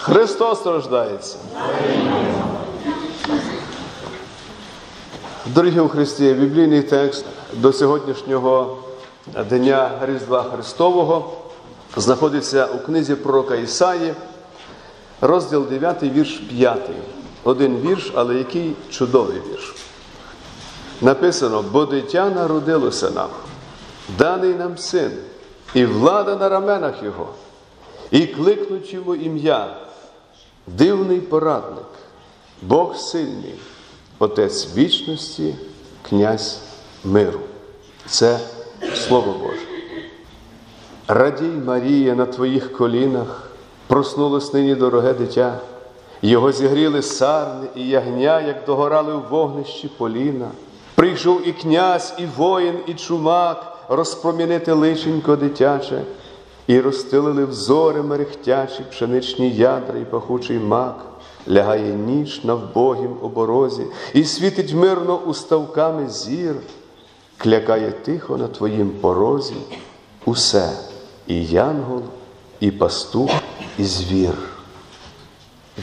Христос рождається. Дорогі у Христі, біблійний текст до сьогоднішнього Дня Різдва Христового знаходиться у книзі пророка Ісаї, розділ 9, вірш 5. Один вірш, але який чудовий вірш. Написано: бо дитя народилося нам, даний нам син, і влада на раменах Його, і кликнуть йому ім'я, дивний порадник, Бог сильний, Отець вічності, князь миру. Це Слово Боже. Радій, Марія, на твоїх колінах, проснулось нині дороге дитя, його зігріли сарни і ягня, як догорали в вогнищі поліна. Прийшов і князь, і воїн, і чумак. Розпромінити личенько дитяче, і розстелили взори мерехтячі, пшеничні ядра і пахучий мак, лягає ніч на вбогім оборозі, і світить мирно уставками зір, клякає тихо на твоїм порозі усе, і янгол, і пастух, і звір.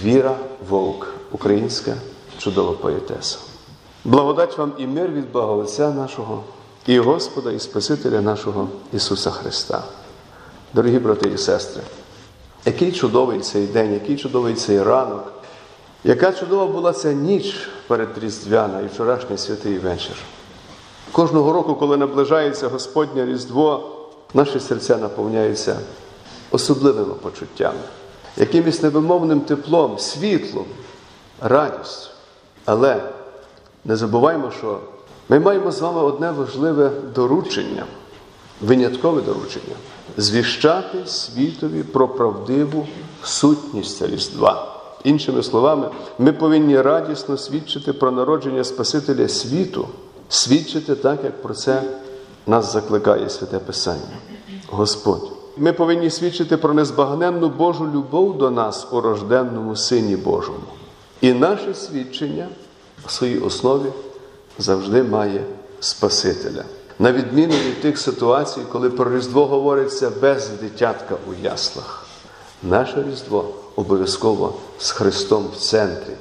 Віра Вовк, українська чудова поетеса. Благодать вам і мир від Отця нашого, і Господа, і Спасителя нашого Ісуса Христа. Дорогі брати і сестри, який чудовий цей день, який чудовий цей ранок, яка чудова була ця ніч перед Різдвяна і вчорашній святий вечір. Кожного року, коли наближається Господнє Різдво, наші серця наповняються особливими почуттями, якимось невимовним теплом, світлом, радістю. Але не забуваймо, що ми маємо з вами одне важливе доручення, виняткове доручення звіщати світові про правдиву сутність Різдва. Іншими словами, ми повинні радісно свідчити про народження Спасителя світу, свідчити так, як про це нас закликає Святе Писання. Господь. Ми повинні свідчити про незбагненну Божу любов до нас у рожденному Сині Божому. І наше свідчення в своїй основі завжди має Спасителя. На відміну від тих ситуацій, коли про Різдво говориться без дитятка у яслах. Наше Різдво обов'язково з Христом в центрі,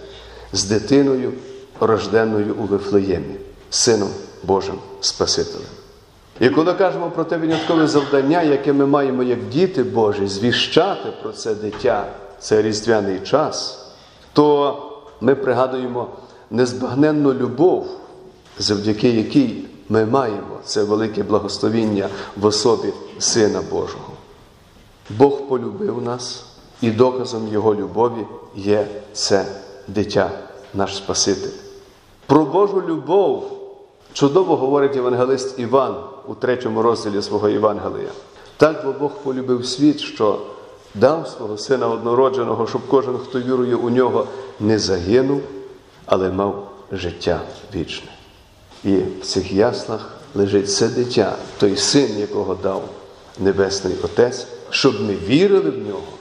з дитиною, рожденою у Вифлеємі, Сином Божим Спасителем. І коли кажемо про те виняткове завдання, яке ми маємо як діти Божі, звіщати про це дитя, це різдвяний час, то ми пригадуємо незбагненну любов, завдяки якій ми маємо це велике благословіння в особі Сина Божого. Бог полюбив нас, і доказом Його любові є це дитя, наш Спаситель. Про Божу любов чудово говорить євангелист Іван у третьому розділі свого Євангелія. Так бо Бог полюбив світ, що дав свого Сина однородженого, щоб кожен, хто вірує у нього, не загинув, але мав життя вічне. І в цих яслах лежить це дитя, той син, якого дав Небесний Отець, щоб ми вірили в нього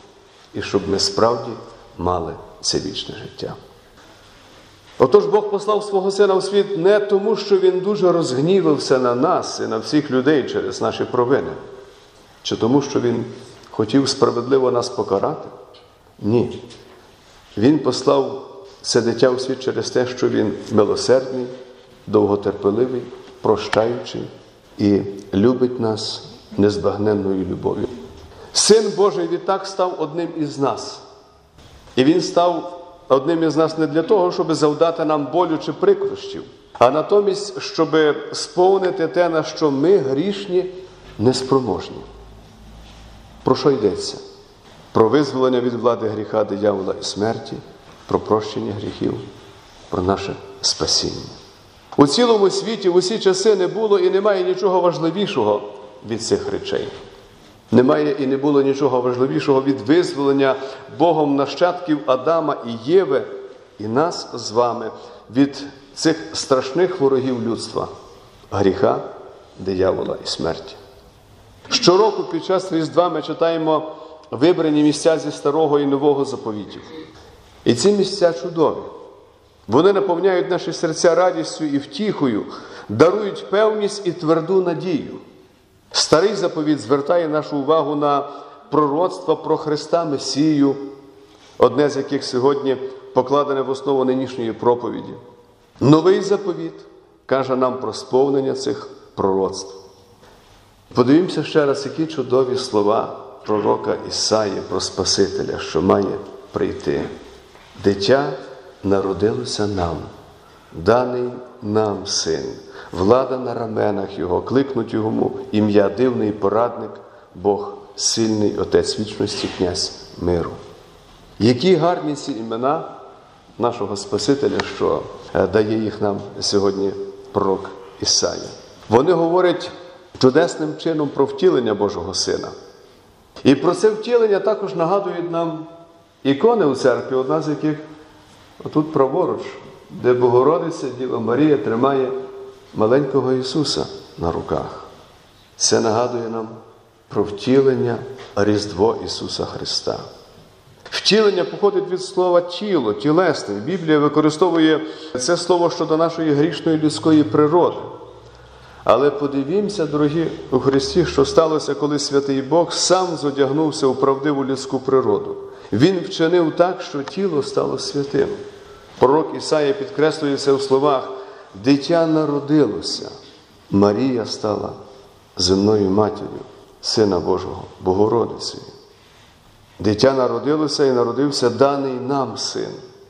і щоб ми справді мали це вічне життя. Отож Бог послав свого Сина в світ не тому, що Він дуже розгнівався на нас і на всіх людей через наші провини, чи тому, що Він хотів справедливо нас покарати? Ні. Він послав це дитя у світ через те, що Він милосердний, довготерпеливий, прощаючий і любить нас незбагненною любов'ю. Син Божий відтак став одним із нас. І Він став одним із нас не для того, щоб завдати нам болю чи прикрощів, а натомість, щоб сповнити те, на що ми грішні, неспроможні. Про що йдеться? Про визволення від влади гріха, диявола і смерті, про прощення гріхів, про наше спасіння. У цілому світі в усі часи не було і немає нічого важливішого від цих речей. Немає і не було нічого важливішого від визволення Богом нащадків Адама і Єви, і нас з вами від цих страшних ворогів людства гріха, диявола і смерті. Щороку під час Різдва ми читаємо вибрані місця зі старого і нового заповітів. І ці місця чудові. Вони наповняють наші серця радістю і втіхою, дарують певність і тверду надію. Старий заповіт звертає нашу увагу на пророцтво про Христа Месію, одне з яких сьогодні покладене в основу нинішньої проповіді. Новий заповіт каже нам про сповнення цих пророцтв. Подивімося ще раз, які чудові слова пророка Ісаї про Спасителя, що має прийти. Дитя народилося нам, даний нам син, влада на раменах Його, кликнуть йому ім'я дивний порадник, Бог сильний Отець вічності, князь миру. Які гарні ці імена нашого Спасителя, що е, дає їх нам сьогодні пророк Ісая. Вони говорять чудесним чином про втілення Божого Сина. І про це втілення також нагадують нам ікони у церкві, одна з яких отут праворуч, де Богородиця Діва Марія тримає маленького Ісуса на руках. Це нагадує нам про втілення Різдво Ісуса Христа. Втілення походить від слова тіло, тілесне. Біблія використовує це слово щодо нашої грішної людської природи. Але подивімося, дорогі у Христі, що сталося, коли святий Бог сам зодягнувся у правдиву людську природу. Він вчинив так, що тіло стало святим. Пророк Ісая підкреслює це в словах: дитя народилося, Марія стала земною матір'ю Сина Божого, Богородицею. Дитя народилося і народився даний нам син.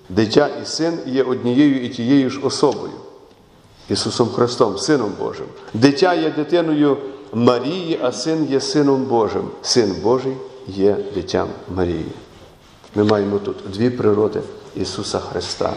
Дитя і син є однією і тією ж особою. Ісусом Христом, Сином Божим. Дитя є дитиною Марії, а син є Сином Божим. Син Божий є дитям Марії. Ми маємо тут дві природи Ісуса Христа,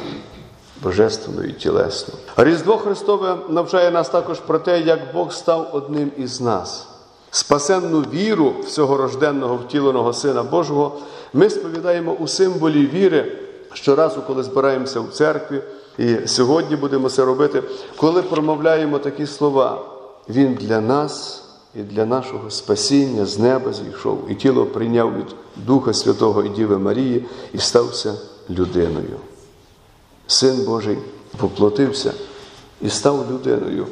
Божественну і тілесну. Різдво Христове навчає нас також про те, як Бог став одним із нас. Спасенну віру всього рожденного втіленого Сина Божого ми сповідаємо у символі віри щоразу, коли збираємося в церкві, і сьогодні будемо це робити, коли промовляємо такі слова. Він для нас і для нашого спасіння з неба зійшов, і тіло прийняв від Духа Святого і Діви Марії і стався людиною. Син Божий поплотився і став людиною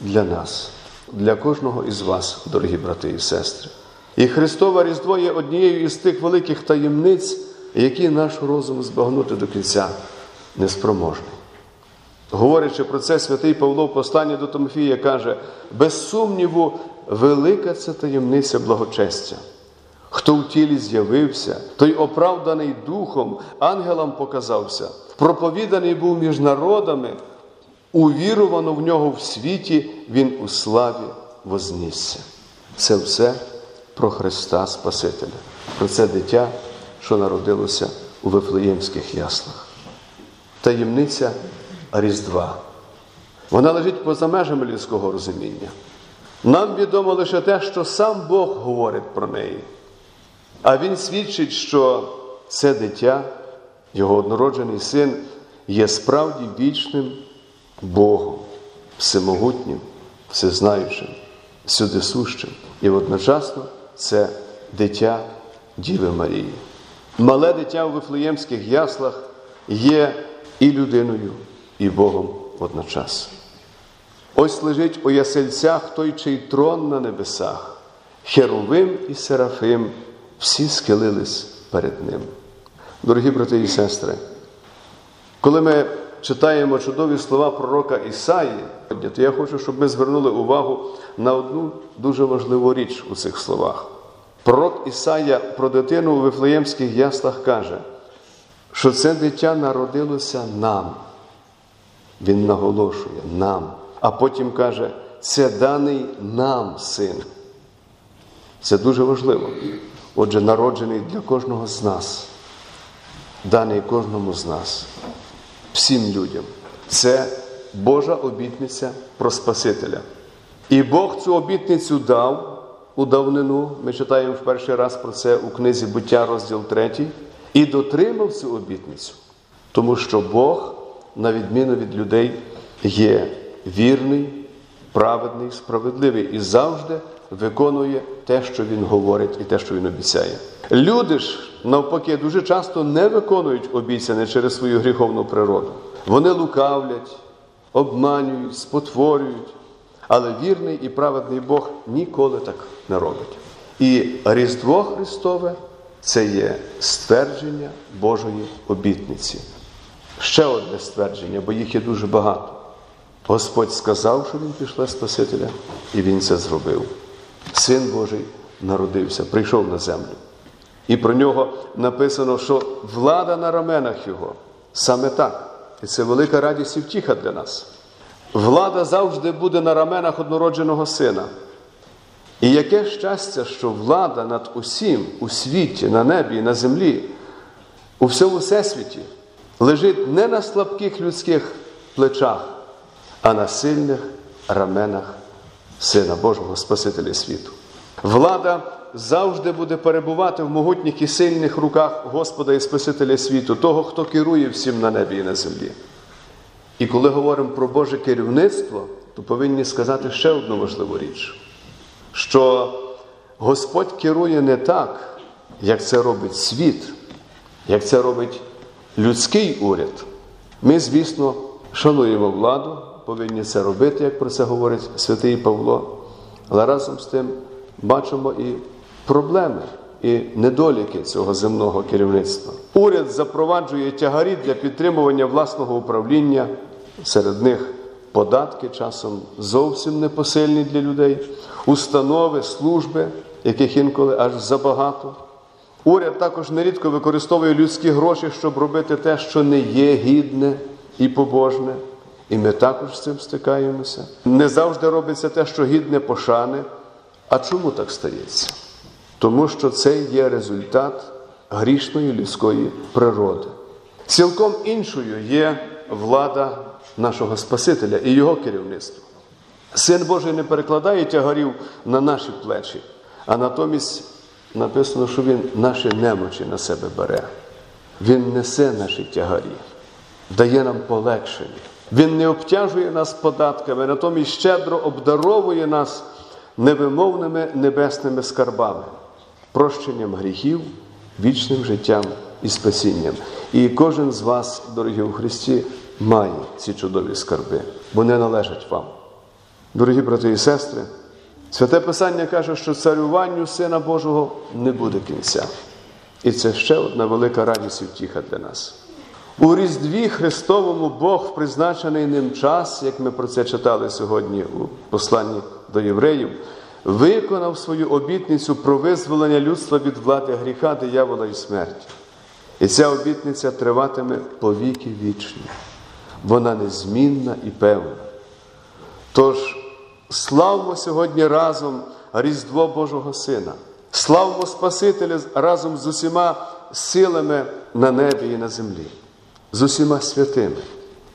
для нас для кожного із вас, дорогі брати і сестри. І Христове Різдво є однією із тих великих таємниць, які наш розум збагнути до кінця неспроможний. Говорячи про це, святий Павло в посланні до Томофія каже: без сумніву, велика це таємниця благочестя. Хто в тілі з'явився, той оправданий духом, ангелам показався, проповіданий був між народами увірувано в нього в світі, Він у славі вознісся. Це все про Христа Спасителя, про це дитя, що народилося у Вифлеємських яслах. Таємниця Різдва. Вона лежить поза межами людського розуміння. Нам відомо лише те, що сам Бог говорить про неї. А Він свідчить, що це дитя, його однороджений син, є справді вічним Богом, всемогутнім, всезнаючим, всюдисущим. І одночасно це дитя Діви Марії. Мале дитя у Вифлеємських яслах є і людиною, і Богом одночасно. Ось лежить у ясельцях той, чий трон на небесах, Херовим і Серафим всі схилились перед ним. Дорогі брати і сестри, коли ми читаємо чудові слова пророка Ісаї, то я хочу, щоб ми звернули увагу на одну дуже важливу річ у цих словах. Пророк Ісая про дитину у Вифлеємських яслах каже, що це дитя народилося нам. Він наголошує нам. А потім каже, це даний нам син. Це дуже важливо. Отже, народжений для кожного з нас, даний кожному з нас всім людям. Це Божа обітниця про Спасителя. І Бог цю обітницю дав у давнину. Ми читаємо в перший раз про це у книзі буття, розділ 3, і дотримав цю обітницю, тому що Бог, на відміну від людей, є вірний, праведний, справедливий і завжди виконує те, що Він говорить, і те, що Він обіцяє. Люди ж, навпаки, дуже часто не виконують обіцяне через свою гріховну природу. Вони лукавлять, обманюють, спотворюють, але вірний і праведний Бог ніколи так не робить. І Різдво Христове це є ствердження Божої обітниці. Ще одне ствердження, бо їх є дуже багато. Господь сказав, що Він пішле Спасителя, і Він це зробив. Син Божий народився, прийшов на землю. І про нього написано, що влада на раменах Його. Саме так. І це велика радість і втіха для нас. Влада завжди буде на раменах однородженого сина. І яке щастя, що влада над усім у світі, на небі і на землі, у всьому всесвіті лежить не на слабких людських плечах, а на сильних раменах Сина Божого Спасителя світу. Влада завжди буде перебувати в могутніх і сильних руках Господа і Спасителя світу, того, хто керує всім на небі і на землі. І коли говоримо про Боже керівництво, то повинні сказати ще одну важливу річ, що Господь керує не так, як це робить світ, як це робить людський уряд. Ми, звісно, шануємо владу, повинні це робити, як про це говорить святий Павло, але разом з тим бачимо і проблеми, і недоліки цього земного керівництва. Уряд запроваджує тягарі для підтримування власного управління, серед них податки часом зовсім непосильні для людей, установи, служби, яких інколи аж забагато. Уряд також нерідко використовує людські гроші, щоб робити те, що не є гідне і побожне. І ми також з цим стикаємося. Не завжди робиться те, що гідне пошани. А чому так стається? Тому що це є результат грішної людської природи. Цілком іншою є влада нашого Спасителя і його керівництво. Син Божий не перекладає тягарів на наші плечі, а натомість написано, що Він наші немочі на себе бере. Він несе наші тягарі, дає нам полегшення. Він не обтяжує нас податками, натомість щедро обдаровує нас невимовними небесними скарбами, прощенням гріхів, вічним життям і спасінням. І кожен з вас, дорогі у Христі, має ці чудові скарби, бо не належать вам. Дорогі брати і сестри, святе Писання каже, що царюванню Сина Божого не буде кінця. І це ще одна велика радість і втіха для нас. У Різдві Христовому Бог призначений ним час, як ми про це читали сьогодні у посланні до євреїв, виконав свою обітницю про визволення людства від влади гріха, диявола і смерті. І ця обітниця триватиме по віки вічні. Вона незмінна і певна. Тож славмо сьогодні разом Різдво Божого Сина, славмо Спасителя разом з усіма силами на небі і на землі, з усіма святими.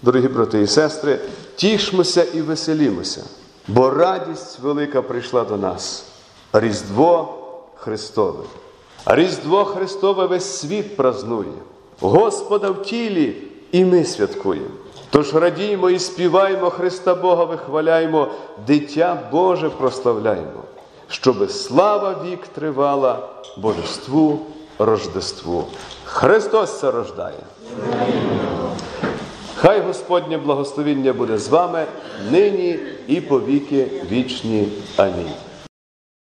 Дорогі брати і сестри, тішмося і веселімося, бо радість велика прийшла до нас. Різдво Христове. Різдво Христове весь світ празнує, Господа в тілі, і ми святкуємо. Тож радіємо і співаємо Христа Бога, вихваляємо, дитя Боже прославляємо, щоби слава вік тривала Божеству, Рождеству. Христос це рождає. Хай Господнє благословіння буде з вами нині і по віки вічні. Амінь.